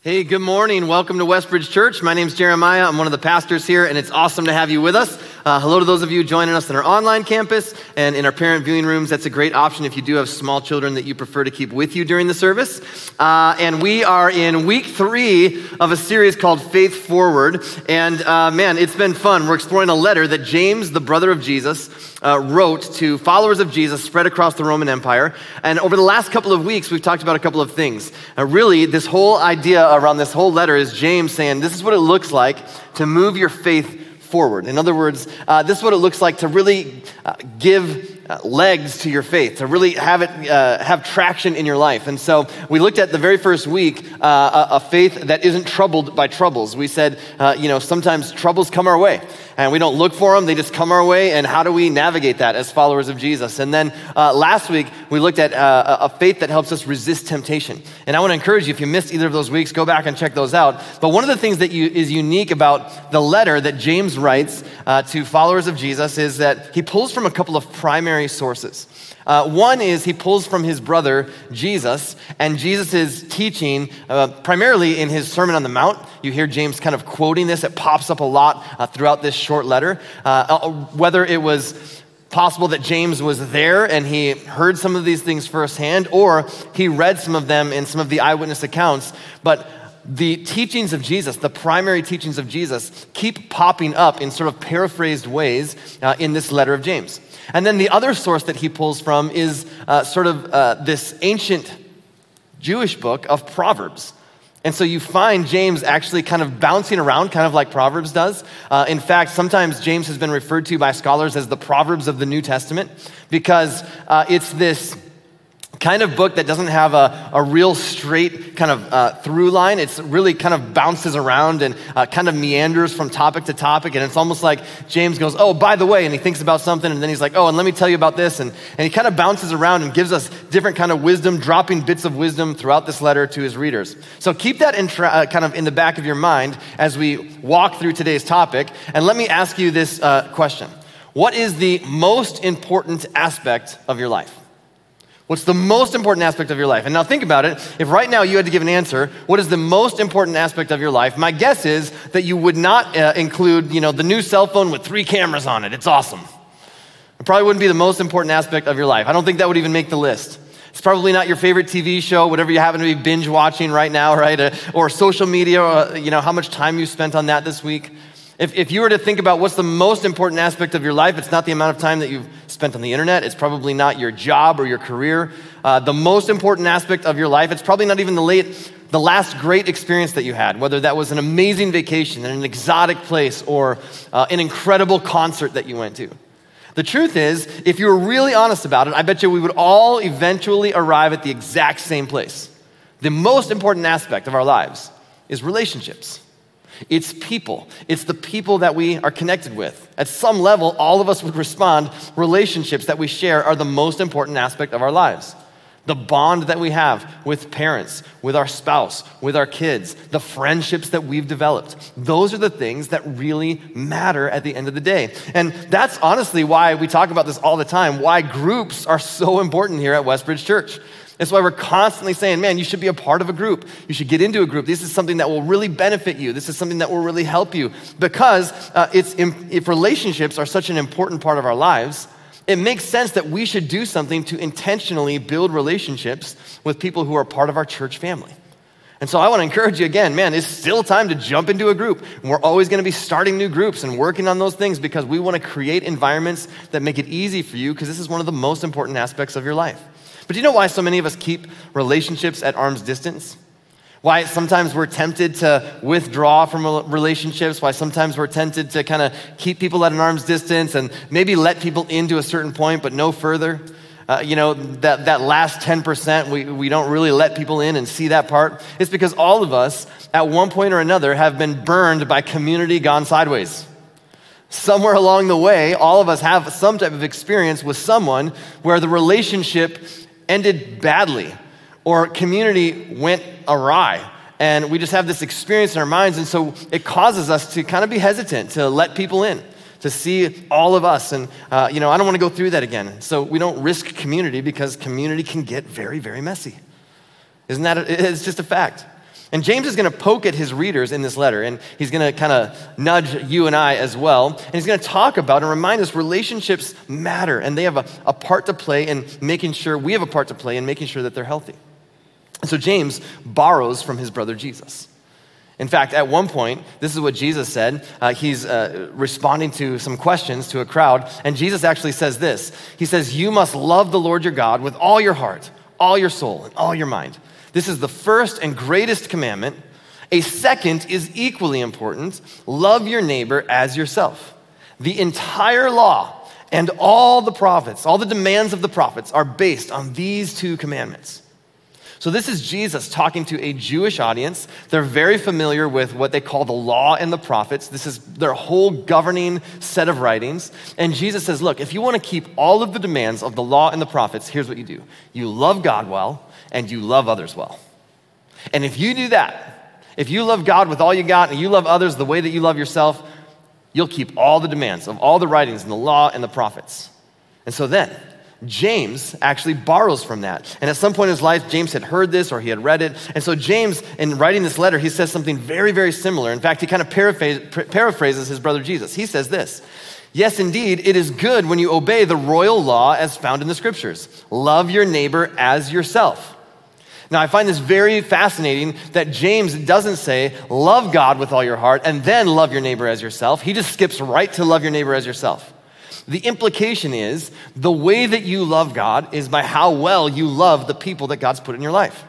Hey, good morning. Welcome to Westbridge Church. My name is Jeremiah. I'm one of the pastors here, and it's awesome to have you with us. Uh, hello to those of you joining us in our online campus and in our parent viewing rooms. That's a great option if you do have small children that you prefer to keep with you during the service. Uh, and we are in week three of a series called Faith Forward. And uh, man, it's been fun. We're exploring a letter that James, the brother of Jesus, uh, wrote to followers of Jesus spread across the Roman Empire. And over the last couple of weeks, we've talked about a couple of things. Uh, really, this whole idea around this whole letter is James saying this is what it looks like to move your faith forward. In other words, uh, this is what it looks like to really uh, give uh, legs to your faith, to really have it uh, have traction in your life. And so we looked at the very first week uh, a, a, faith that isn't troubled by troubles. We said, you know, sometimes troubles come our way and we don't look for them, they just come our way. And how do we navigate that as followers of Jesus? And then uh, last week, we looked at uh, a faith that helps us resist temptation. And I want to encourage you, if you missed either of those weeks, go back and check those out. But one of the things that you, is unique about the letter that James writes uh, to followers of Jesus is that he pulls from a couple of primary sources. Uh, one is he pulls from his brother Jesus, and Jesus' is teaching, uh, primarily in his Sermon on the Mount. You hear James kind of quoting this, it pops up a lot uh, throughout this short letter. Uh, uh, whether it was possible that James was there and he heard some of these things firsthand, or he read some of them in some of the eyewitness accounts. But the teachings of Jesus, the primary teachings of Jesus, keep popping up in sort of paraphrased ways uh, in this letter of James. And then the other source that he pulls from is uh, sort of uh, this ancient Jewish book of Proverbs. And so you find James actually kind of bouncing around, kind of like Proverbs does. Uh, in fact, sometimes James has been referred to by scholars as the Proverbs of the New Testament because uh, it's this kind of book that doesn't have a, a real straight kind of uh, through line. It's really kind of bounces around and uh, kind of meanders from topic to topic. And it's almost like James goes, Oh, by the way, and he thinks about something, and then he's like, Oh, and let me tell you about this. And, and he kind of bounces around and gives us different kind of wisdom, dropping bits of wisdom throughout this letter to his readers. So keep that in tra- uh, kind of in the back of your mind as we walk through today's topic. And let me ask you this uh, question What is the most important aspect of your life? What's the most important aspect of your life? And now think about it. If right now you had to give an answer, what is the most important aspect of your life? My guess is that you would not uh, include, you know, the new cell phone with three cameras on it. It's awesome. It probably wouldn't be the most important aspect of your life. I don't think that would even make the list. It's probably not your favorite TV show, whatever you happen to be binge watching right now, right? Uh, or social media, uh, you know, how much time you spent on that this week. If, if you were to think about what's the most important aspect of your life, it's not the amount of time that you've spent on the internet. It's probably not your job or your career. Uh, the most important aspect of your life, it's probably not even the late, the last great experience that you had, whether that was an amazing vacation in an exotic place or uh, an incredible concert that you went to. The truth is, if you were really honest about it, I bet you we would all eventually arrive at the exact same place. The most important aspect of our lives is relationships. It's people. It's the people that we are connected with. At some level, all of us would respond relationships that we share are the most important aspect of our lives. The bond that we have with parents, with our spouse, with our kids, the friendships that we've developed. Those are the things that really matter at the end of the day. And that's honestly why we talk about this all the time, why groups are so important here at Westbridge Church. That's why we're constantly saying, man, you should be a part of a group. You should get into a group. This is something that will really benefit you. This is something that will really help you. Because uh, it's, if relationships are such an important part of our lives, it makes sense that we should do something to intentionally build relationships with people who are part of our church family. And so I want to encourage you again, man, it's still time to jump into a group. And we're always going to be starting new groups and working on those things because we want to create environments that make it easy for you because this is one of the most important aspects of your life. But do you know why so many of us keep relationships at arm's distance? Why sometimes we're tempted to withdraw from relationships, why sometimes we're tempted to kind of keep people at an arm's distance and maybe let people into a certain point, but no further. Uh, you know, that, that last 10%, we, we don't really let people in and see that part. It's because all of us, at one point or another, have been burned by community gone sideways. Somewhere along the way, all of us have some type of experience with someone where the relationship ended badly or community went awry. And we just have this experience in our minds. And so it causes us to kind of be hesitant to let people in, to see all of us. And, uh, you know, I don't want to go through that again. So we don't risk community because community can get very, very messy. Isn't that, a, it's just a fact. And James is going to poke at his readers in this letter, and he's going to kind of nudge you and I as well. And he's going to talk about and remind us relationships matter, and they have a, a part to play in making sure, we have a part to play in making sure that they're healthy. And so James borrows from his brother Jesus. In fact, at one point, this is what Jesus said. Uh, he's uh, responding to some questions to a crowd, and Jesus actually says this He says, You must love the Lord your God with all your heart, all your soul, and all your mind. This is the first and greatest commandment. A second is equally important love your neighbor as yourself. The entire law and all the prophets, all the demands of the prophets, are based on these two commandments. So, this is Jesus talking to a Jewish audience. They're very familiar with what they call the law and the prophets. This is their whole governing set of writings. And Jesus says, Look, if you want to keep all of the demands of the law and the prophets, here's what you do you love God well, and you love others well. And if you do that, if you love God with all you got and you love others the way that you love yourself, you'll keep all the demands of all the writings and the law and the prophets. And so then, James actually borrows from that. And at some point in his life, James had heard this or he had read it. And so, James, in writing this letter, he says something very, very similar. In fact, he kind of paraphrases his brother Jesus. He says this Yes, indeed, it is good when you obey the royal law as found in the scriptures love your neighbor as yourself. Now, I find this very fascinating that James doesn't say, love God with all your heart and then love your neighbor as yourself. He just skips right to love your neighbor as yourself. The implication is the way that you love God is by how well you love the people that God's put in your life.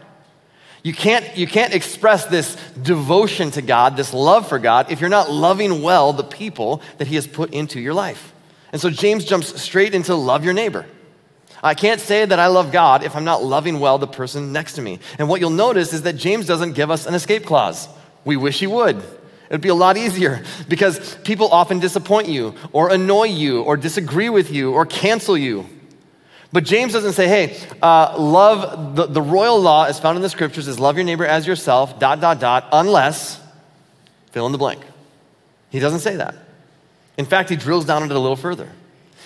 You can't, you can't express this devotion to God, this love for God, if you're not loving well the people that He has put into your life. And so James jumps straight into love your neighbor. I can't say that I love God if I'm not loving well the person next to me. And what you'll notice is that James doesn't give us an escape clause. We wish he would. It'd be a lot easier because people often disappoint you or annoy you or disagree with you or cancel you. But James doesn't say, hey, uh, love, the, the royal law as found in the scriptures is love your neighbor as yourself, dot, dot, dot, unless, fill in the blank. He doesn't say that. In fact, he drills down on it a little further.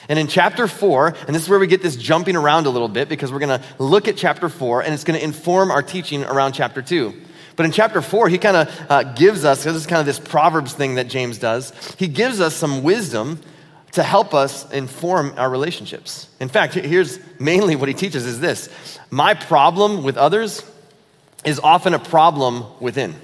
And in chapter four, and this is where we get this jumping around a little bit because we're going to look at chapter four and it's going to inform our teaching around chapter two. But in chapter four, he kind of uh, gives us, this is kind of this Proverbs thing that James does, he gives us some wisdom to help us inform our relationships. In fact, here's mainly what he teaches is this my problem with others is often a problem within.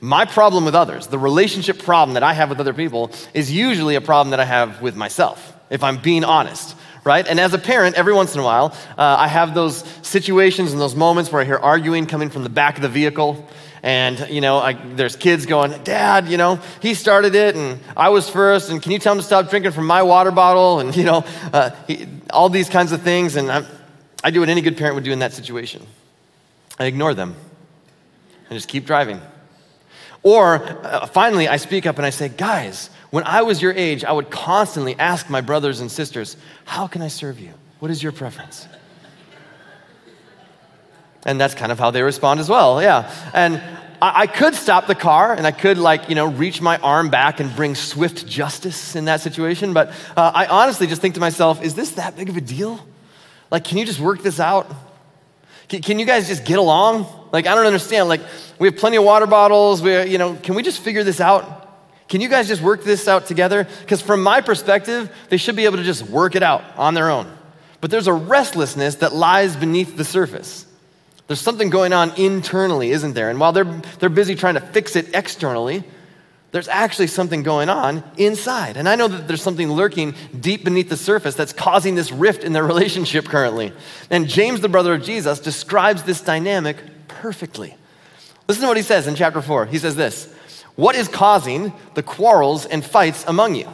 My problem with others, the relationship problem that I have with other people, is usually a problem that I have with myself, if I'm being honest, right? And as a parent, every once in a while, uh, I have those situations and those moments where I hear arguing coming from the back of the vehicle. And, you know, I, there's kids going, Dad, you know, he started it and I was first, and can you tell him to stop drinking from my water bottle? And, you know, uh, he, all these kinds of things. And I, I do what any good parent would do in that situation I ignore them and just keep driving. Or uh, finally, I speak up and I say, guys, when I was your age, I would constantly ask my brothers and sisters, How can I serve you? What is your preference? And that's kind of how they respond as well, yeah. And I, I could stop the car and I could, like, you know, reach my arm back and bring swift justice in that situation, but uh, I honestly just think to myself, Is this that big of a deal? Like, can you just work this out? Can, can you guys just get along? Like, I don't understand. Like, we have plenty of water bottles. We, you know, can we just figure this out? Can you guys just work this out together? Because from my perspective, they should be able to just work it out on their own. But there's a restlessness that lies beneath the surface. There's something going on internally, isn't there? And while they're, they're busy trying to fix it externally, there's actually something going on inside. And I know that there's something lurking deep beneath the surface that's causing this rift in their relationship currently. And James, the brother of Jesus, describes this dynamic perfectly. Listen to what he says in chapter 4. He says this What is causing the quarrels and fights among you?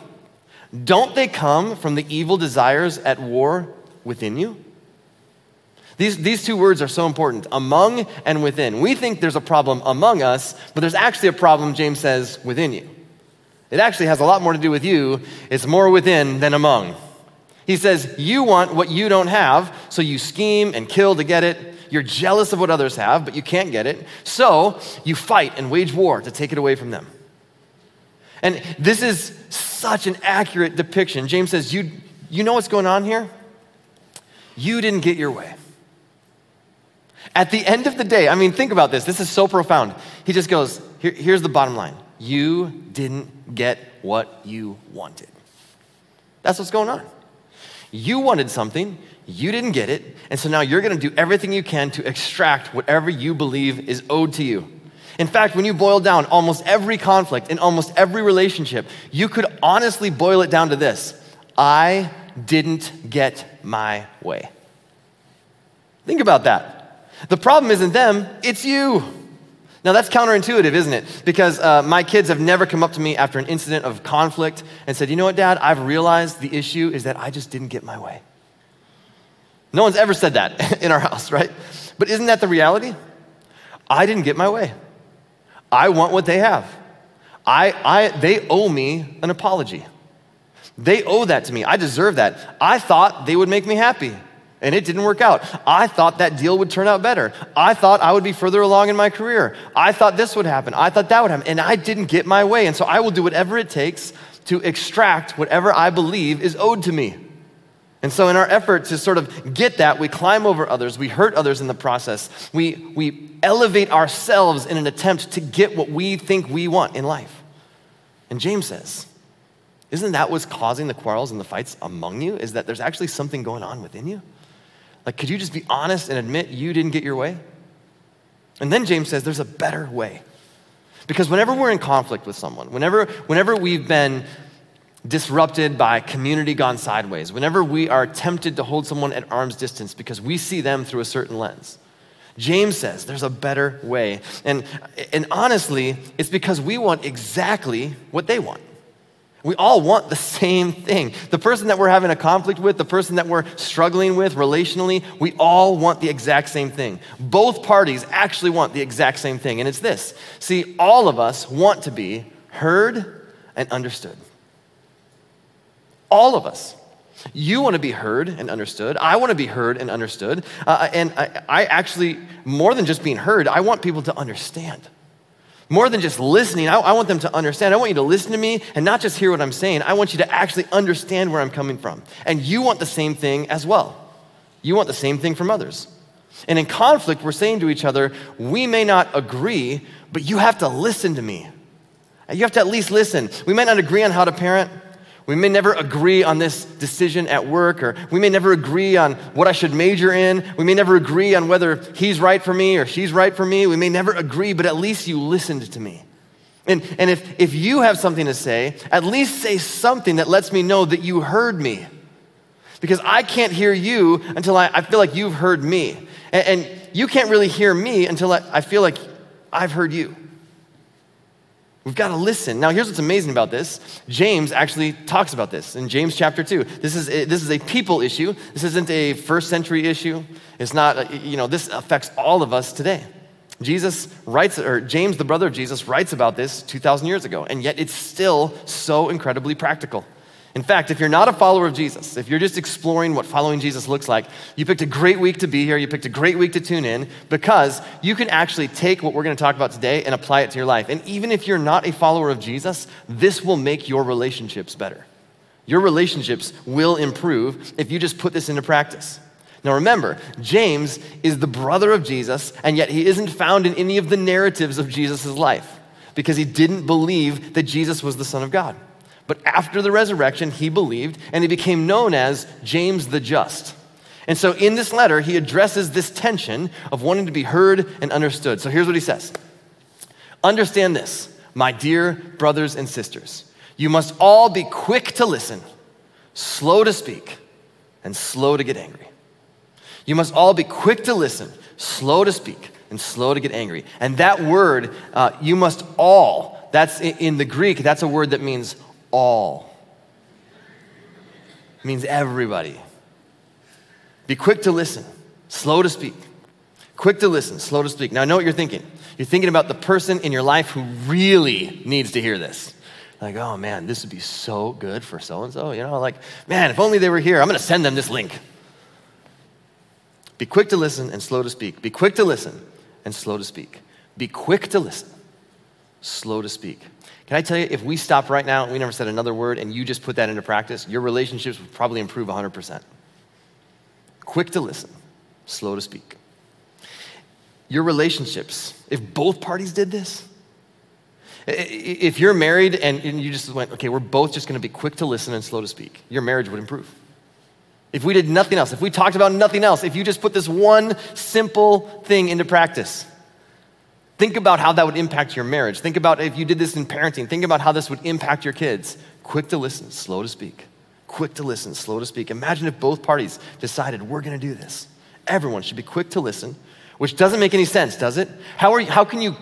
Don't they come from the evil desires at war within you? These, these two words are so important among and within. We think there's a problem among us, but there's actually a problem, James says, within you. It actually has a lot more to do with you. It's more within than among. He says, You want what you don't have, so you scheme and kill to get it. You're jealous of what others have, but you can't get it. So you fight and wage war to take it away from them. And this is such an accurate depiction. James says, You, you know what's going on here? You didn't get your way. At the end of the day, I mean, think about this. This is so profound. He just goes, Here, here's the bottom line you didn't get what you wanted. That's what's going on. You wanted something, you didn't get it, and so now you're gonna do everything you can to extract whatever you believe is owed to you. In fact, when you boil down almost every conflict in almost every relationship, you could honestly boil it down to this I didn't get my way. Think about that. The problem isn't them, it's you. Now, that's counterintuitive, isn't it? Because uh, my kids have never come up to me after an incident of conflict and said, You know what, Dad? I've realized the issue is that I just didn't get my way. No one's ever said that in our house, right? But isn't that the reality? I didn't get my way. I want what they have. I, I, they owe me an apology. They owe that to me. I deserve that. I thought they would make me happy, and it didn't work out. I thought that deal would turn out better. I thought I would be further along in my career. I thought this would happen. I thought that would happen, and I didn't get my way. And so I will do whatever it takes to extract whatever I believe is owed to me. And so, in our effort to sort of get that, we climb over others, we hurt others in the process, we, we elevate ourselves in an attempt to get what we think we want in life. And James says, isn't that what's causing the quarrels and the fights among you? Is that there's actually something going on within you? Like, could you just be honest and admit you didn't get your way? And then James says there's a better way. Because whenever we're in conflict with someone, whenever, whenever we've been disrupted by community gone sideways, whenever we are tempted to hold someone at arm's distance because we see them through a certain lens, James says there's a better way. And, and honestly, it's because we want exactly what they want. We all want the same thing. The person that we're having a conflict with, the person that we're struggling with relationally, we all want the exact same thing. Both parties actually want the exact same thing, and it's this. See, all of us want to be heard and understood. All of us. You want to be heard and understood. I want to be heard and understood. Uh, and I, I actually, more than just being heard, I want people to understand. More than just listening, I, I, want them to understand. I want you to listen to me and not just hear what I'm saying. I want you to actually understand where I'm coming from. And you want the same thing as well. You want the same thing from others. And in conflict, we're saying to each other, we may not agree, but you have to listen to me. You have to at least listen. We might not agree on how to parent, we may never agree on this decision at work, or we may never agree on what I should major in. We may never agree on whether he's right for me or she's right for me. We may never agree, but at least you listened to me. And, and if, if you have something to say, at least say something that lets me know that you heard me. Because I can't hear you until I, I feel like you've heard me. And, and you can't really hear me until I, I feel like I've heard you. We've got to listen. Now, here's what's amazing about this. James actually talks about this in James chapter 2. This is, a, this is a people issue. This isn't a first century issue. It's not, uh, you know, this affects all of us today. Jesus writes, or James, the brother of Jesus, writes about this 2,000 years ago, and yet it's still so incredibly practical. In fact, if you're not a follower of Jesus, if you're just exploring what following Jesus looks like, you picked a great week to be here, you picked a great week to tune in, because you can actually take what we're going to talk about today and apply it to your life. And even if you're not a follower of Jesus, this will make your relationships better. Your relationships will improve if you just put this into practice. Now remember, James is the brother of Jesus, and yet he isn't found in any of the narratives of Jesus' life because he didn't believe that Jesus was the Son of God. But after the resurrection, he believed, and he became known as James the Just. And so in this letter, he addresses this tension of wanting to be heard and understood. So here's what he says Understand this, my dear brothers and sisters. You must all be quick to listen, slow to speak, and slow to get angry. You must all be quick to listen, slow to speak, and slow to get angry. And that word, uh, you must all, that's in the Greek, that's a word that means all. It means everybody. Be quick to listen, slow to speak. Quick to listen, slow to speak. Now, I know what you're thinking. You're thinking about the person in your life who really needs to hear this. Like, oh man, this would be so good for so and so. You know, like, man, if only they were here, I'm going to send them this link. Be quick to listen and slow to speak. Be quick to listen and slow to speak. Be quick to listen, slow to speak. Can I tell you, if we stop right now we never said another word and you just put that into practice, your relationships would probably improve 100%. Quick to listen, slow to speak. your relationships, if both parties did this, if you're married and you just went, okay, we're both just gonna be quick to listen and slow to speak, your marriage would improve. If we did nothing else, if we talked about nothing else, if you just put this one simple thing into practice, think about how that would impact your marriage. Think about if you did this in parenting, think about how this would impact your kids. Quick to listen, slow to speak. Quick to listen, slow to speak. Imagine if both parties decided, we're gonna do this. Everyone should be quick to listen, which doesn't make any sense, does it? How, are you, how can you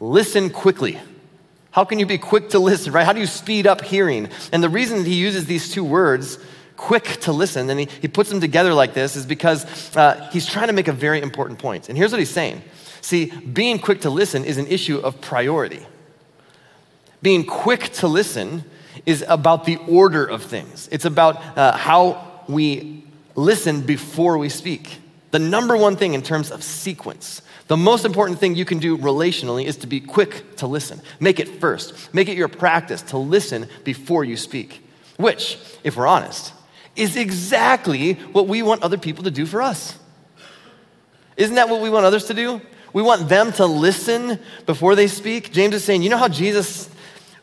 listen quickly? How can you be quick to listen, right? How do you speed up hearing? And the reason he uses these two words, quick to listen, and he, he puts them together like this, is because uh, he's trying to make a very important point. And here's what he's saying See, being quick to listen is an issue of priority. Being quick to listen is about the order of things, it's about uh, how we listen before we speak. The number one thing in terms of sequence, the most important thing you can do relationally is to be quick to listen. Make it first. Make it your practice to listen before you speak, which, if we're honest, is exactly what we want other people to do for us. Isn't that what we want others to do? We want them to listen before they speak. James is saying, you know how Jesus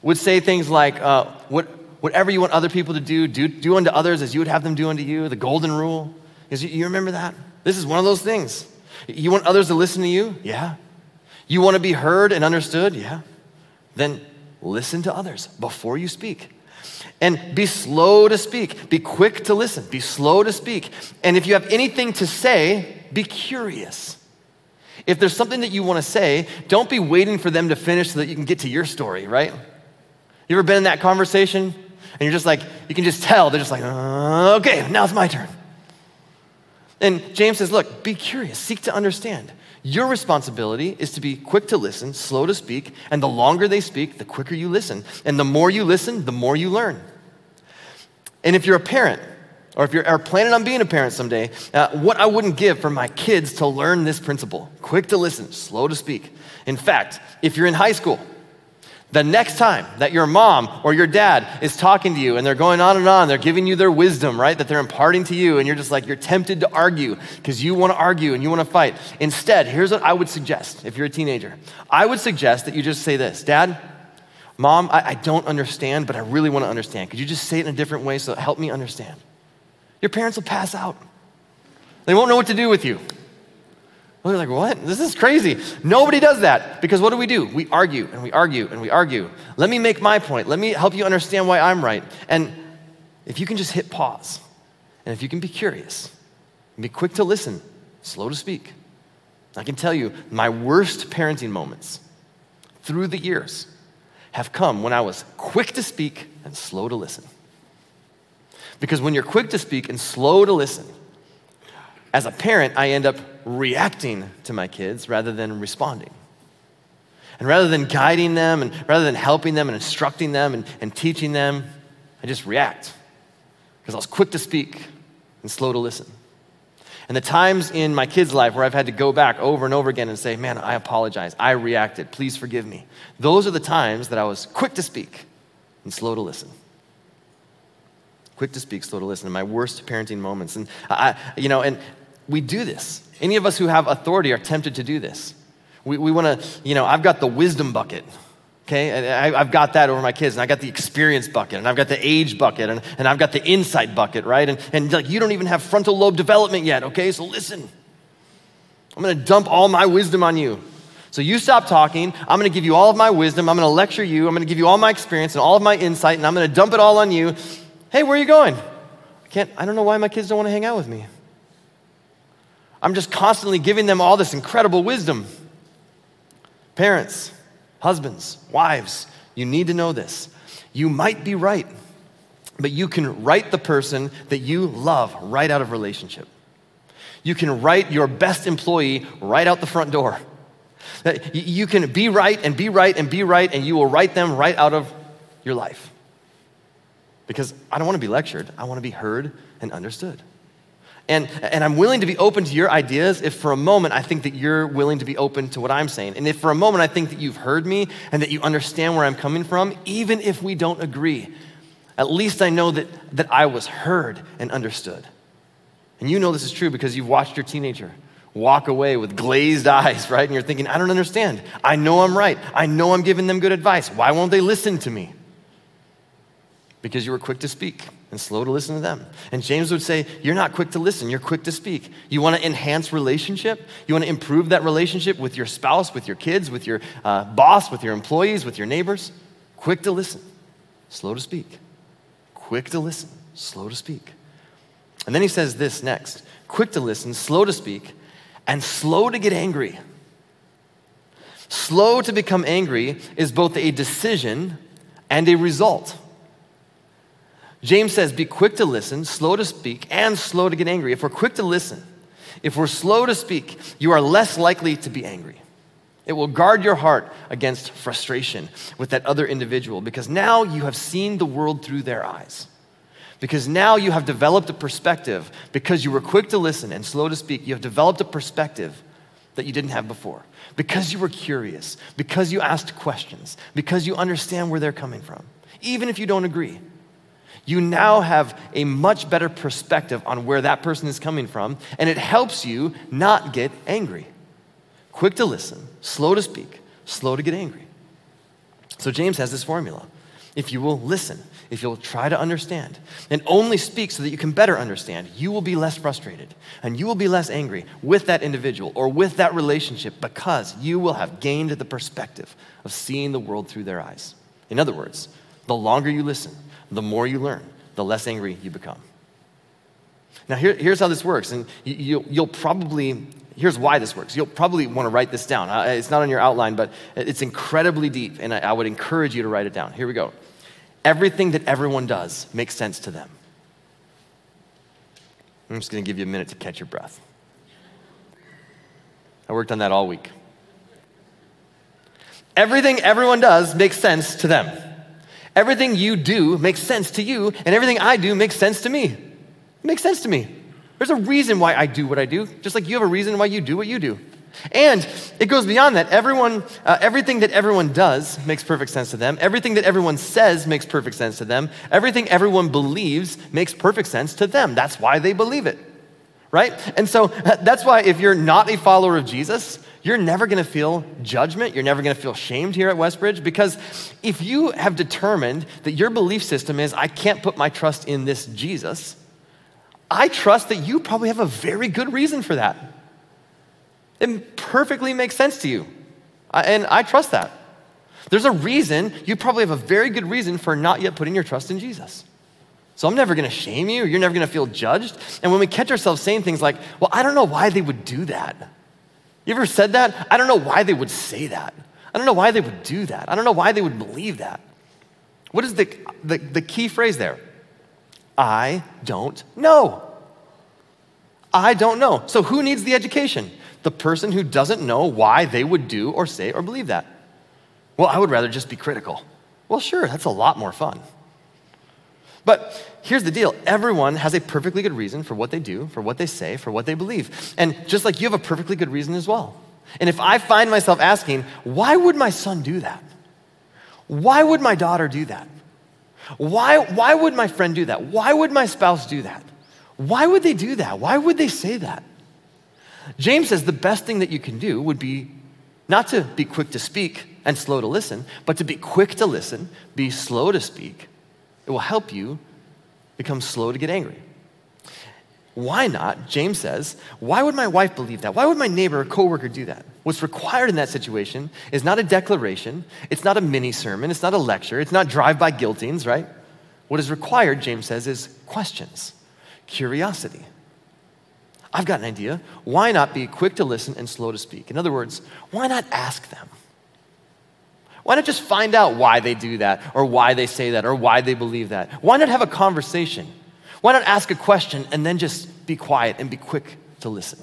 would say things like, uh, what, whatever you want other people to do, do, do unto others as you would have them do unto you, the golden rule. Is you, you remember that? This is one of those things. You want others to listen to you? Yeah. You want to be heard and understood? Yeah. Then listen to others before you speak. And be slow to speak. Be quick to listen. Be slow to speak. And if you have anything to say, be curious. If there's something that you want to say, don't be waiting for them to finish so that you can get to your story, right? You ever been in that conversation? And you're just like, you can just tell, they're just like, uh, okay, now it's my turn. And James says, look, be curious, seek to understand. Your responsibility is to be quick to listen, slow to speak, and the longer they speak, the quicker you listen. And the more you listen, the more you learn. And if you're a parent, or if you're planning on being a parent someday, uh, what I wouldn't give for my kids to learn this principle quick to listen, slow to speak. In fact, if you're in high school the next time that your mom or your dad is talking to you and they're going on and on, they're giving you their wisdom, right? That they're imparting to you, and you're just like, you're tempted to argue because you want to argue and you want to fight. Instead, here's what I would suggest if you're a teenager I would suggest that you just say this Dad, Mom, I, I don't understand, but I really want to understand. Could you just say it in a different way so help me understand? Your parents will pass out, they won't know what to do with you. Well, they're like, what? This is crazy. Nobody does that because what do we do? We argue and we argue and we argue. Let me make my point. Let me help you understand why I'm right. And if you can just hit pause and if you can be curious be quick to listen, slow to speak, I can tell you my worst parenting moments through the years have come when I was quick to speak and slow to listen. Because when you're quick to speak and slow to listen, as a parent, I end up reacting to my kids rather than responding. And rather than guiding them and rather than helping them and instructing them and, and teaching them, I just react because I was quick to speak and slow to listen. And the times in my kids' life where I've had to go back over and over again and say, Man, I apologize. I reacted. Please forgive me. Those are the times that I was quick to speak and slow to listen quick to speak, slow to listen, in my worst parenting moments. And I, you know, and we do this. Any of us who have authority are tempted to do this. We, we want to, you know, I've got the wisdom bucket. Okay, I, have got that over my kids, and I got the experience bucket, and I've got the age bucket, and, and I've got the insight bucket, right? And, and like, you don't even have frontal lobe development yet, okay? So listen. I'm gonna dump all my wisdom on you. So you stop talking. I'm going to give you all of my wisdom. I'm going to lecture you. I'm going to give you all my experience and all of my insight, and I'm going to dump it all on you. Hey, where are you going? I can't, I don't know why my kids don't want to hang out with me. I'm just constantly giving them all this incredible wisdom. Parents, husbands, wives, you need to know this. You might be right, but you can write the person that you love right out of relationship. You can write your best employee right out the front door. You can be right and be right and be right, and you will write them right out of your life. Because I don't want to be lectured, I want to be heard and understood. And, and I'm willing to be open to your ideas if for a moment I think that you're willing to be open to what I'm saying. And if for a moment I think that you've heard me and that you understand where I'm coming from, even if we don't agree, at least I know that, that I was heard and understood. And you know this is true because you've watched your teenager walk away with glazed eyes, right? And you're thinking, I don't understand. I know I'm right. I know I'm giving them good advice. Why won't they listen to me? Because you were quick to speak and slow to listen to them. And James would say, You're not quick to listen, you're quick to speak. You want to enhance relationship? You want to improve that relationship with your spouse, with your kids, with your uh, boss, with your employees, with your neighbors? Quick to listen, slow to speak. Quick to listen, slow to speak. And then he says this next quick to listen, slow to speak, and slow to get angry. Slow to become angry is both a decision and a result. James says, Be quick to listen, slow to speak, and slow to get angry. If we're quick to listen, if we're slow to speak, you are less likely to be angry. It will guard your heart against frustration with that other individual because now you have seen the world through their eyes. Because now you have developed a perspective, because you were quick to listen and slow to speak, you have developed a perspective that you didn't have before. Because you were curious, because you asked questions, because you understand where they're coming from, even if you don't agree. You now have a much better perspective on where that person is coming from, and it helps you not get angry. Quick to listen, slow to speak, slow to get angry. So James has this formula. If you will listen, if you'll try to understand and only speak so that you can better understand, you will be less frustrated and you will be less angry with that individual or with that relationship because you will have gained the perspective of seeing the world through their eyes. In other words, the longer you listen, the more you learn, the less angry you become. Now, here, here's how this works, and you, will probably, here's why this works. You'll probably want to write this down. It's not on your outline, but it's incredibly deep, and I, I would encourage you to write it down. Here we go everything that everyone does makes sense to them. I'm just going to give you a minute to catch your breath. I worked on that all week. Everything everyone does makes sense to them. Everything you do makes sense to you, and everything I do makes sense to me. It makes sense to me. There's a reason why I do what I do, just like you have a reason why you do what you do. And it goes beyond that. Everyone, uh, everything that everyone does makes perfect sense to them. Everything that everyone says makes perfect sense to them. Everything everyone believes makes perfect sense to them. That's why they believe it, right? And so that's why if you're not a follower of Jesus, you're never going to feel judgment. You're never going to feel shamed here at Westbridge because if you have determined that your belief system is, I can't put my trust in this Jesus, I trust that you probably have a very good reason for that. It perfectly makes sense to you. And I trust that. There's a reason, you probably have a very good reason for not yet putting your trust in Jesus. So I'm never gonna shame you, you're never gonna feel judged. And when we catch ourselves saying things like, well, I don't know why they would do that. You ever said that? I don't know why they would say that. I don't know why they would do that. I don't know why they would believe that. What is the, the, the key phrase there? I don't know. I don't know. So who needs the education? the person who doesn't know why they would do or say or believe that. Well, I would rather just be critical. Well, sure, that's a lot more fun. But here's the deal everyone has a perfectly good reason for what they do, for what they say, for what they believe. And just like you have a perfectly good reason as well. And if I find myself asking, why would my son do that? Why would my daughter do that? Why, why would my friend do that? Why would my spouse do that? Why would they do that? Why would they say that? James says the best thing that you can do would be not to be quick to speak and slow to listen, but to be quick to listen, be slow to speak. It will help you become slow to get angry. Why not? James says, why would my wife believe that? Why would my neighbor or coworker do that? What's required in that situation is not a declaration, it's not a mini sermon, it's not a lecture, it's not drive by guiltings, right? What is required, James says, is questions, curiosity. I've got an idea. Why not be quick to listen and slow to speak? In other words, why not ask them? Why not just find out why they do that, or why they say that, or why they believe that? Why not have a conversation? Why not ask a question and then just be quiet and be quick to listen?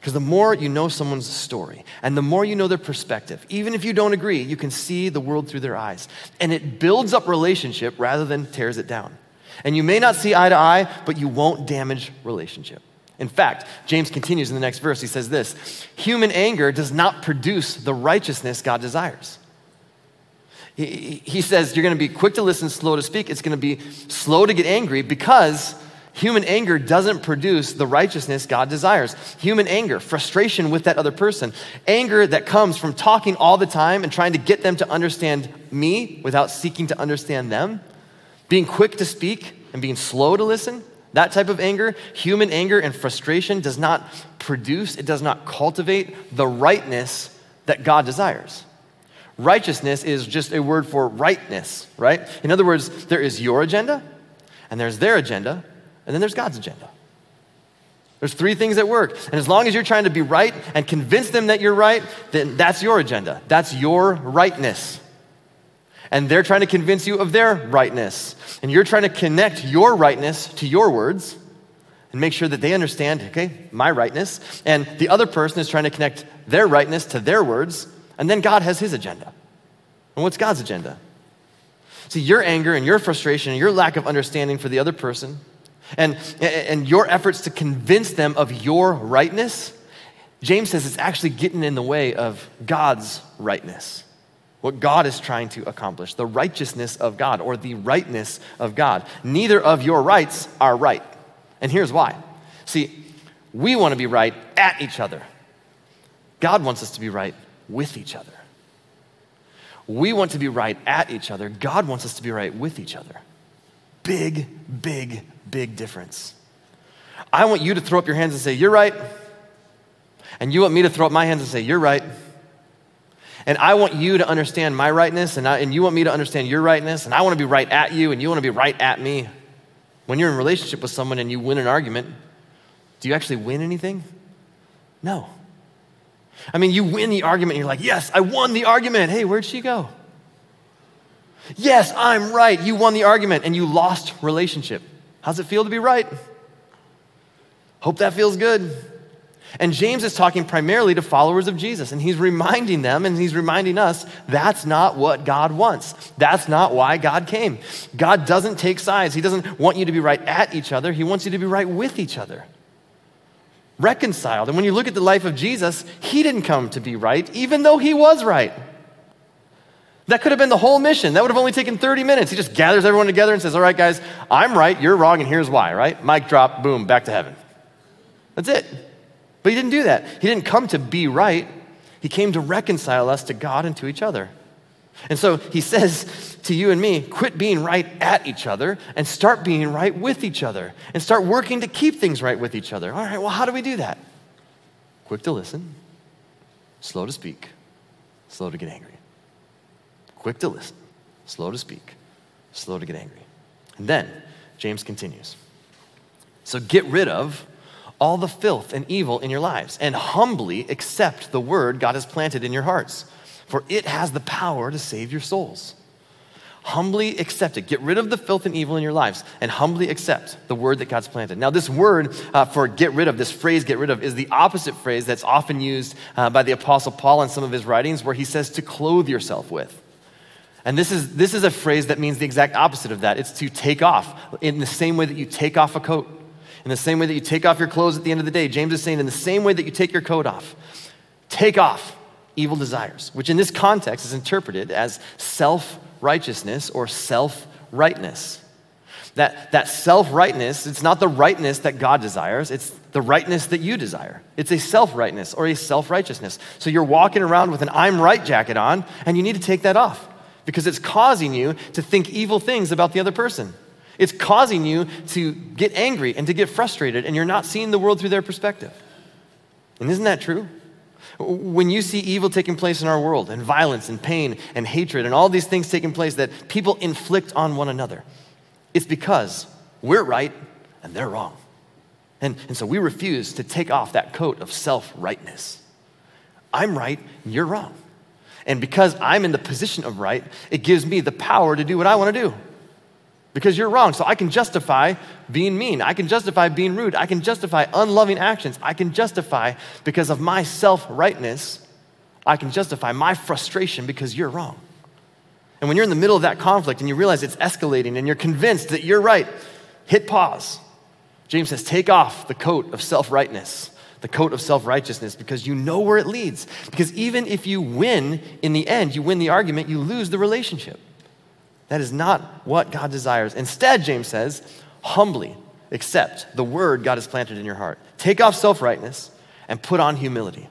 Because the more you know someone's story and the more you know their perspective, even if you don't agree, you can see the world through their eyes. And it builds up relationship rather than tears it down. And you may not see eye to eye, but you won't damage relationship. In fact, James continues in the next verse. He says this Human anger does not produce the righteousness God desires. He, he says you're going to be quick to listen, slow to speak. It's going to be slow to get angry because Human anger doesn't produce the righteousness God desires. Human anger, frustration with that other person, anger that comes from talking all the time and trying to get them to understand me without seeking to understand them, being quick to speak and being slow to listen, that type of anger, human anger and frustration, does not produce, it does not cultivate the rightness that God desires. Righteousness is just a word for rightness, right? In other words, there is your agenda, and there's their agenda, and then there's God's agenda. There's three things at work. And as long as you're trying to be right and convince them that you're right, then that's your agenda. That's your rightness. And they're trying to convince you of their rightness. And you're trying to connect your rightness to your words and make sure that they understand, okay, my rightness. And the other person is trying to connect their rightness to their words. And then God has his agenda. And what's God's agenda? See, your anger and your frustration and your lack of understanding for the other person and, and your efforts to convince them of your rightness, James says it's actually getting in the way of God's rightness. What God is trying to accomplish, the righteousness of God or the rightness of God. Neither of your rights are right. And here's why. See, we want to be right at each other. God wants us to be right with each other. We want to be right at each other. God wants us to be right with each other. Big, big, big difference. I want you to throw up your hands and say, You're right. And you want me to throw up my hands and say, You're right. And I want you to understand my rightness, and, I, and you want me to understand your rightness, and I want to be right at you, and you want to be right at me. When you're in relationship with someone and you win an argument, do you actually win anything? No. I mean, you win the argument, and you're like, Yes, I won the argument. Hey, where'd she go? Yes, I'm right. You won the argument, and you lost relationship. How's it feel to be right? Hope that feels good. And James is talking primarily to followers of Jesus, and he's reminding them and he's reminding us that's not what God wants. That's not why God came. God doesn't take sides. He doesn't want you to be right at each other, He wants you to be right with each other. Reconciled. And when you look at the life of Jesus, He didn't come to be right, even though He was right. That could have been the whole mission. That would have only taken 30 minutes. He just gathers everyone together and says, All right, guys, I'm right, you're wrong, and here's why, right? Mic drop, boom, back to heaven. That's it. But he didn't do that. He didn't come to be right, he came to reconcile us to God and to each other. And so he says to you and me, quit being right at each other and start being right with each other and start working to keep things right with each other. All right, well, how do we do that? Quick to listen, slow to speak, slow to get angry quick to listen, slow to speak, slow to get angry. And then James continues. So get rid of all the filth and evil in your lives and humbly accept the word God has planted in your hearts, for it has the power to save your souls. Humbly accept it. Get rid of the filth and evil in your lives and humbly accept the word that God's planted. Now, this word uh, for get rid of, this phrase get rid of, is the opposite phrase that's often used uh, by the Apostle Paul in some of his writings where he says to clothe yourself with. And this is, this is a phrase that means the exact opposite of that. It's to take off in the same way that you take off a coat, in the same way that you take off your clothes at the end of the day. James is saying, in the same way that you take your coat off, take off evil desires, which in this context is interpreted as self righteousness or self rightness. That, that self rightness, it's not the rightness that God desires, it's the rightness that you desire. It's a self rightness or a self righteousness. So you're walking around with an I'm right jacket on, and you need to take that off because it's causing you to think evil things about the other person. It's causing you to get angry and to get frustrated, and you're not seeing the world through their perspective. And isn't that true? When you see evil taking place in our world, and violence, and pain, and hatred, and all these things taking place that people inflict on one another, it's because we're right and they're wrong. And, and so we refuse to take off that coat of self rightness. I'm right, you're wrong. And because I'm in the position of right, it gives me the power to do what I want to do. Because you're wrong. So I can justify being mean. I can justify being rude. I can justify unloving actions. I can justify because of my self rightness. I can justify my frustration because you're wrong. And when you're in the middle of that conflict and you realize it's escalating and you're convinced that you're right, hit pause. James says, take off the coat of self rightness the coat of self righteousness because you know where it leads. Because even if you win in the end, you win the argument, you lose the relationship. That is not what God desires. Instead, James says, humbly accept the word God has planted in your heart. Take off self rightness and put on humility.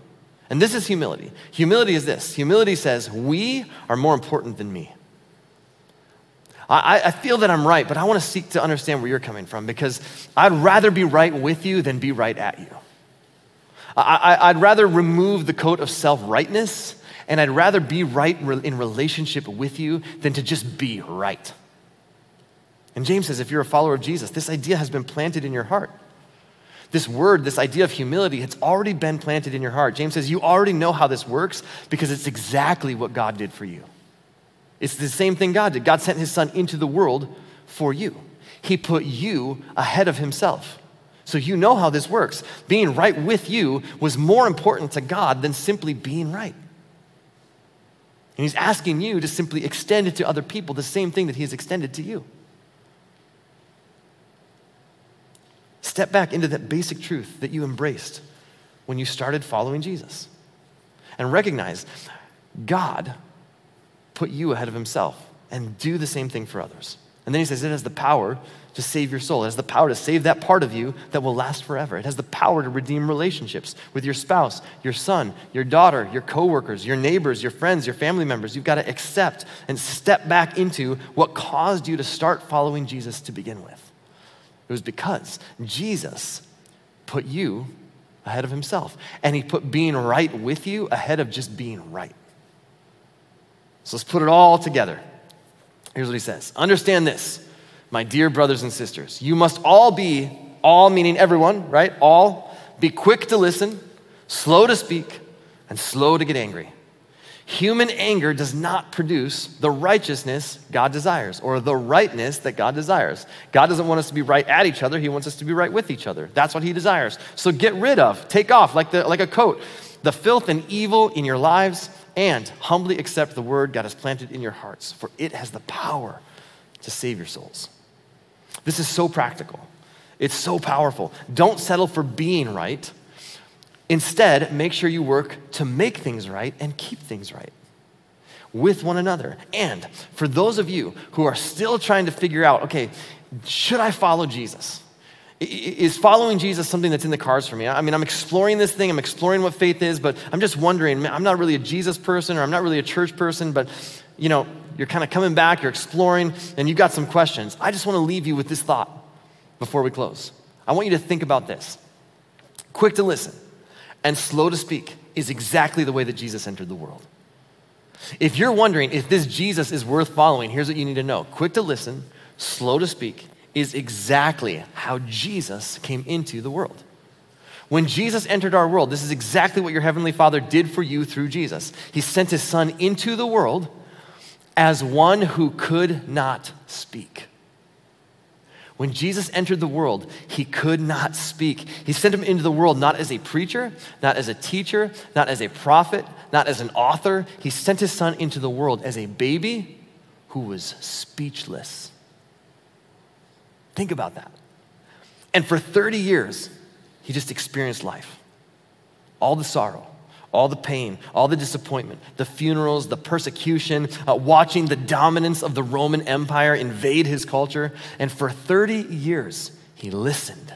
And this is humility. Humility is this humility says, We are more important than me. I, I feel that I'm right, but I want to seek to understand where you're coming from because I'd rather be right with you than be right at you. I, would rather remove the coat of self rightness and I'd rather be right in relationship with you than to just be right. And James says, if you're a follower of Jesus, this idea has been planted in your heart. This word, this idea of humility, it's already been planted in your heart. James says, you already know how this works because it's exactly what God did for you. It's the same thing God did. God sent his son into the world for you, he put you ahead of himself. So you know how this works. Being right with you was more important to God than simply being right. And he's asking you to simply extend it to other people, the same thing that he has extended to you. Step back into that basic truth that you embraced when you started following Jesus. And recognize God put you ahead of himself and do the same thing for others. And then he says it has the power to save your soul. It has the power to save that part of you that will last forever. It has the power to redeem relationships with your spouse, your son, your daughter, your coworkers, your neighbors, your friends, your family members. You've got to accept and step back into what caused you to start following Jesus to begin with. It was because Jesus put you ahead of himself, and he put being right with you ahead of just being right. So let's put it all together. Here's what he says Understand this, my dear brothers and sisters. You must all be, all meaning everyone, right? All, be quick to listen, slow to speak, and slow to get angry. Human anger does not produce the righteousness God desires or the rightness that God desires. God doesn't want us to be right at each other, He wants us to be right with each other. That's what He desires. So get rid of, take off, like, the, like a coat, the filth and evil in your lives, and humbly accept the word God has planted in your hearts, for it has the power to save your souls. This is so practical, it's so powerful. Don't settle for being right Instead, make sure you work to make things right and keep things right with one another. And for those of you who are still trying to figure out, okay, should I follow Jesus? Is following Jesus something that's in the cards for me? I mean, I'm exploring this thing, I'm exploring what faith is, but I'm just wondering, I'm not really a Jesus person or I'm not really a church person, but you know, you're kind of coming back, you're exploring, and you've got some questions. I just want to leave you with this thought before we close. I want you to think about this. Quick to listen and slow to speak is exactly the way that Jesus entered the world. If you're wondering if this Jesus is worth following, here's what you need to know quick to listen, slow to speak is exactly how Jesus came into the world. When Jesus entered our world, this is exactly what your Heavenly Father did for you through Jesus. He sent His Son into the world as one who could not speak. When Jesus entered the world, he could not speak. He sent him into the world not as a preacher, not as a teacher, not as a prophet, not as an author. He sent his son into the world as a baby who was speechless. Think about that. And for 30 years, he just experienced life all the sorrow, all the pain, all the disappointment, the funerals, the persecution, uh, watching the dominance of the Roman Empire invade his culture. And for 30 years, he listened.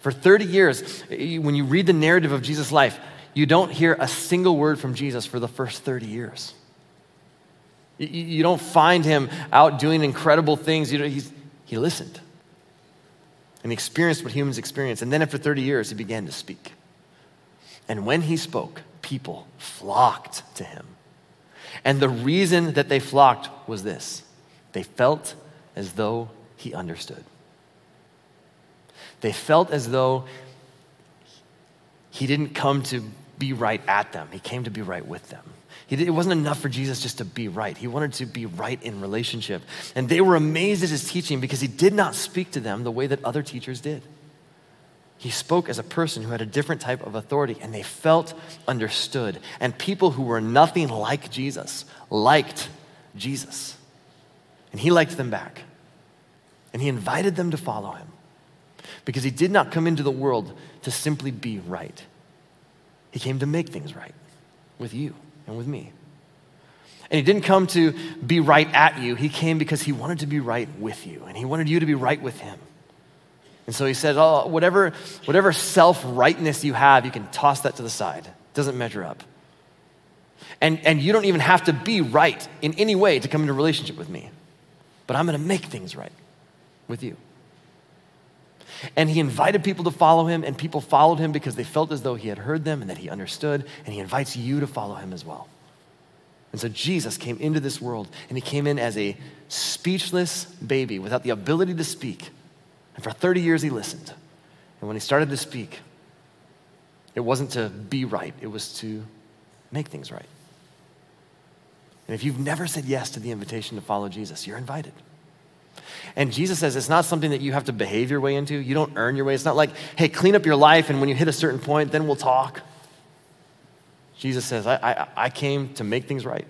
For 30 years, when you read the narrative of Jesus' life, you don't hear a single word from Jesus for the first 30 years. You don't find him out doing incredible things. You know, he listened and he experienced what humans experience. And then after 30 years, he began to speak. And when he spoke, people flocked to him. And the reason that they flocked was this they felt as though he understood. They felt as though he didn't come to be right at them, he came to be right with them. it wasn't enough for Jesus just to be right. He wanted to be right in relationship. And they were amazed at his teaching because he did not speak to them the way that other teachers did. He spoke as a person who had a different type of authority, and they felt understood. And people who were nothing like Jesus liked Jesus. And he liked them back. And he invited them to follow him because he did not come into the world to simply be right. He came to make things right with you and with me. And he didn't come to be right at you, he came because he wanted to be right with you, and he wanted you to be right with him. And so he said, Oh, whatever, whatever self rightness you have, you can toss that to the side. It doesn't measure up. And, and you don't even have to be right in any way to come into a relationship with me. But I'm going to make things right with you. And he invited people to follow him, and people followed him because they felt as though he had heard them and that he understood. And he invites you to follow him as well. And so Jesus came into this world, and he came in as a speechless baby without the ability to speak. And for 30 years, he listened. And when he started to speak, it wasn't to be right, it was to make things right. And if you've never said yes to the invitation to follow Jesus, you're invited. And Jesus says it's not something that you have to behave your way into. You don't earn your way. It's not like, hey, clean up your life, and when you hit a certain point, then we'll talk. Jesus says, I, I, I came to make things right,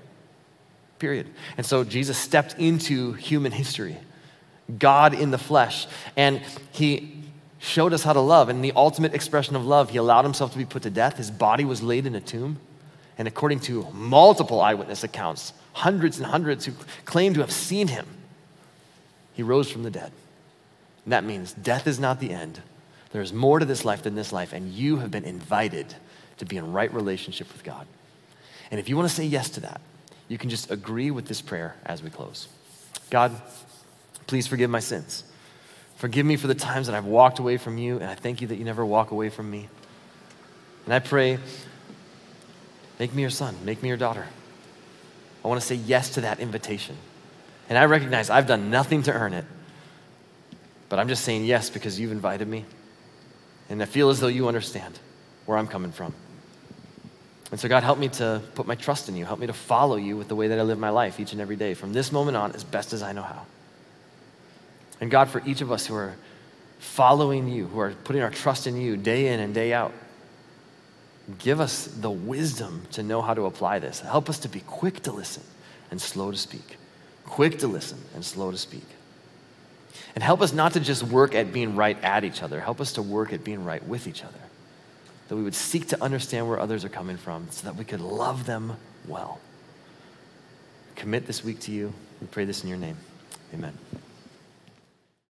period. And so Jesus stepped into human history, God in the flesh, and he showed us how to love. And the ultimate expression of love, he allowed himself to be put to death. His body was laid in a tomb. And according to multiple eyewitness accounts, hundreds and hundreds who claim to have seen him, he rose from the dead. And that means death is not the end. There's more to this life than this life, and you have been invited to be in right relationship with God. And if you want to say yes to that, you can just agree with this prayer as we close. God, please forgive my sins. Forgive me for the times that I've walked away from you, and I thank you that you never walk away from me. And I pray Make me your son, make me your daughter. I want to say yes to that invitation. And I recognize I've done nothing to earn it, but I'm just saying yes because you've invited me. And I feel as though you understand where I'm coming from. And so, God, help me to put my trust in you. Help me to follow you with the way that I live my life each and every day from this moment on as best as I know how. And God, for each of us who are following you, who are putting our trust in you day in and day out, Give us the wisdom to know how to apply this. Help us to be quick to listen and slow to speak. Quick to listen and slow to speak. And help us not to just work at being right at each other, help us to work at being right with each other. That we would seek to understand where others are coming from so that we could love them well. Commit this week to you. We pray this in your name. Amen.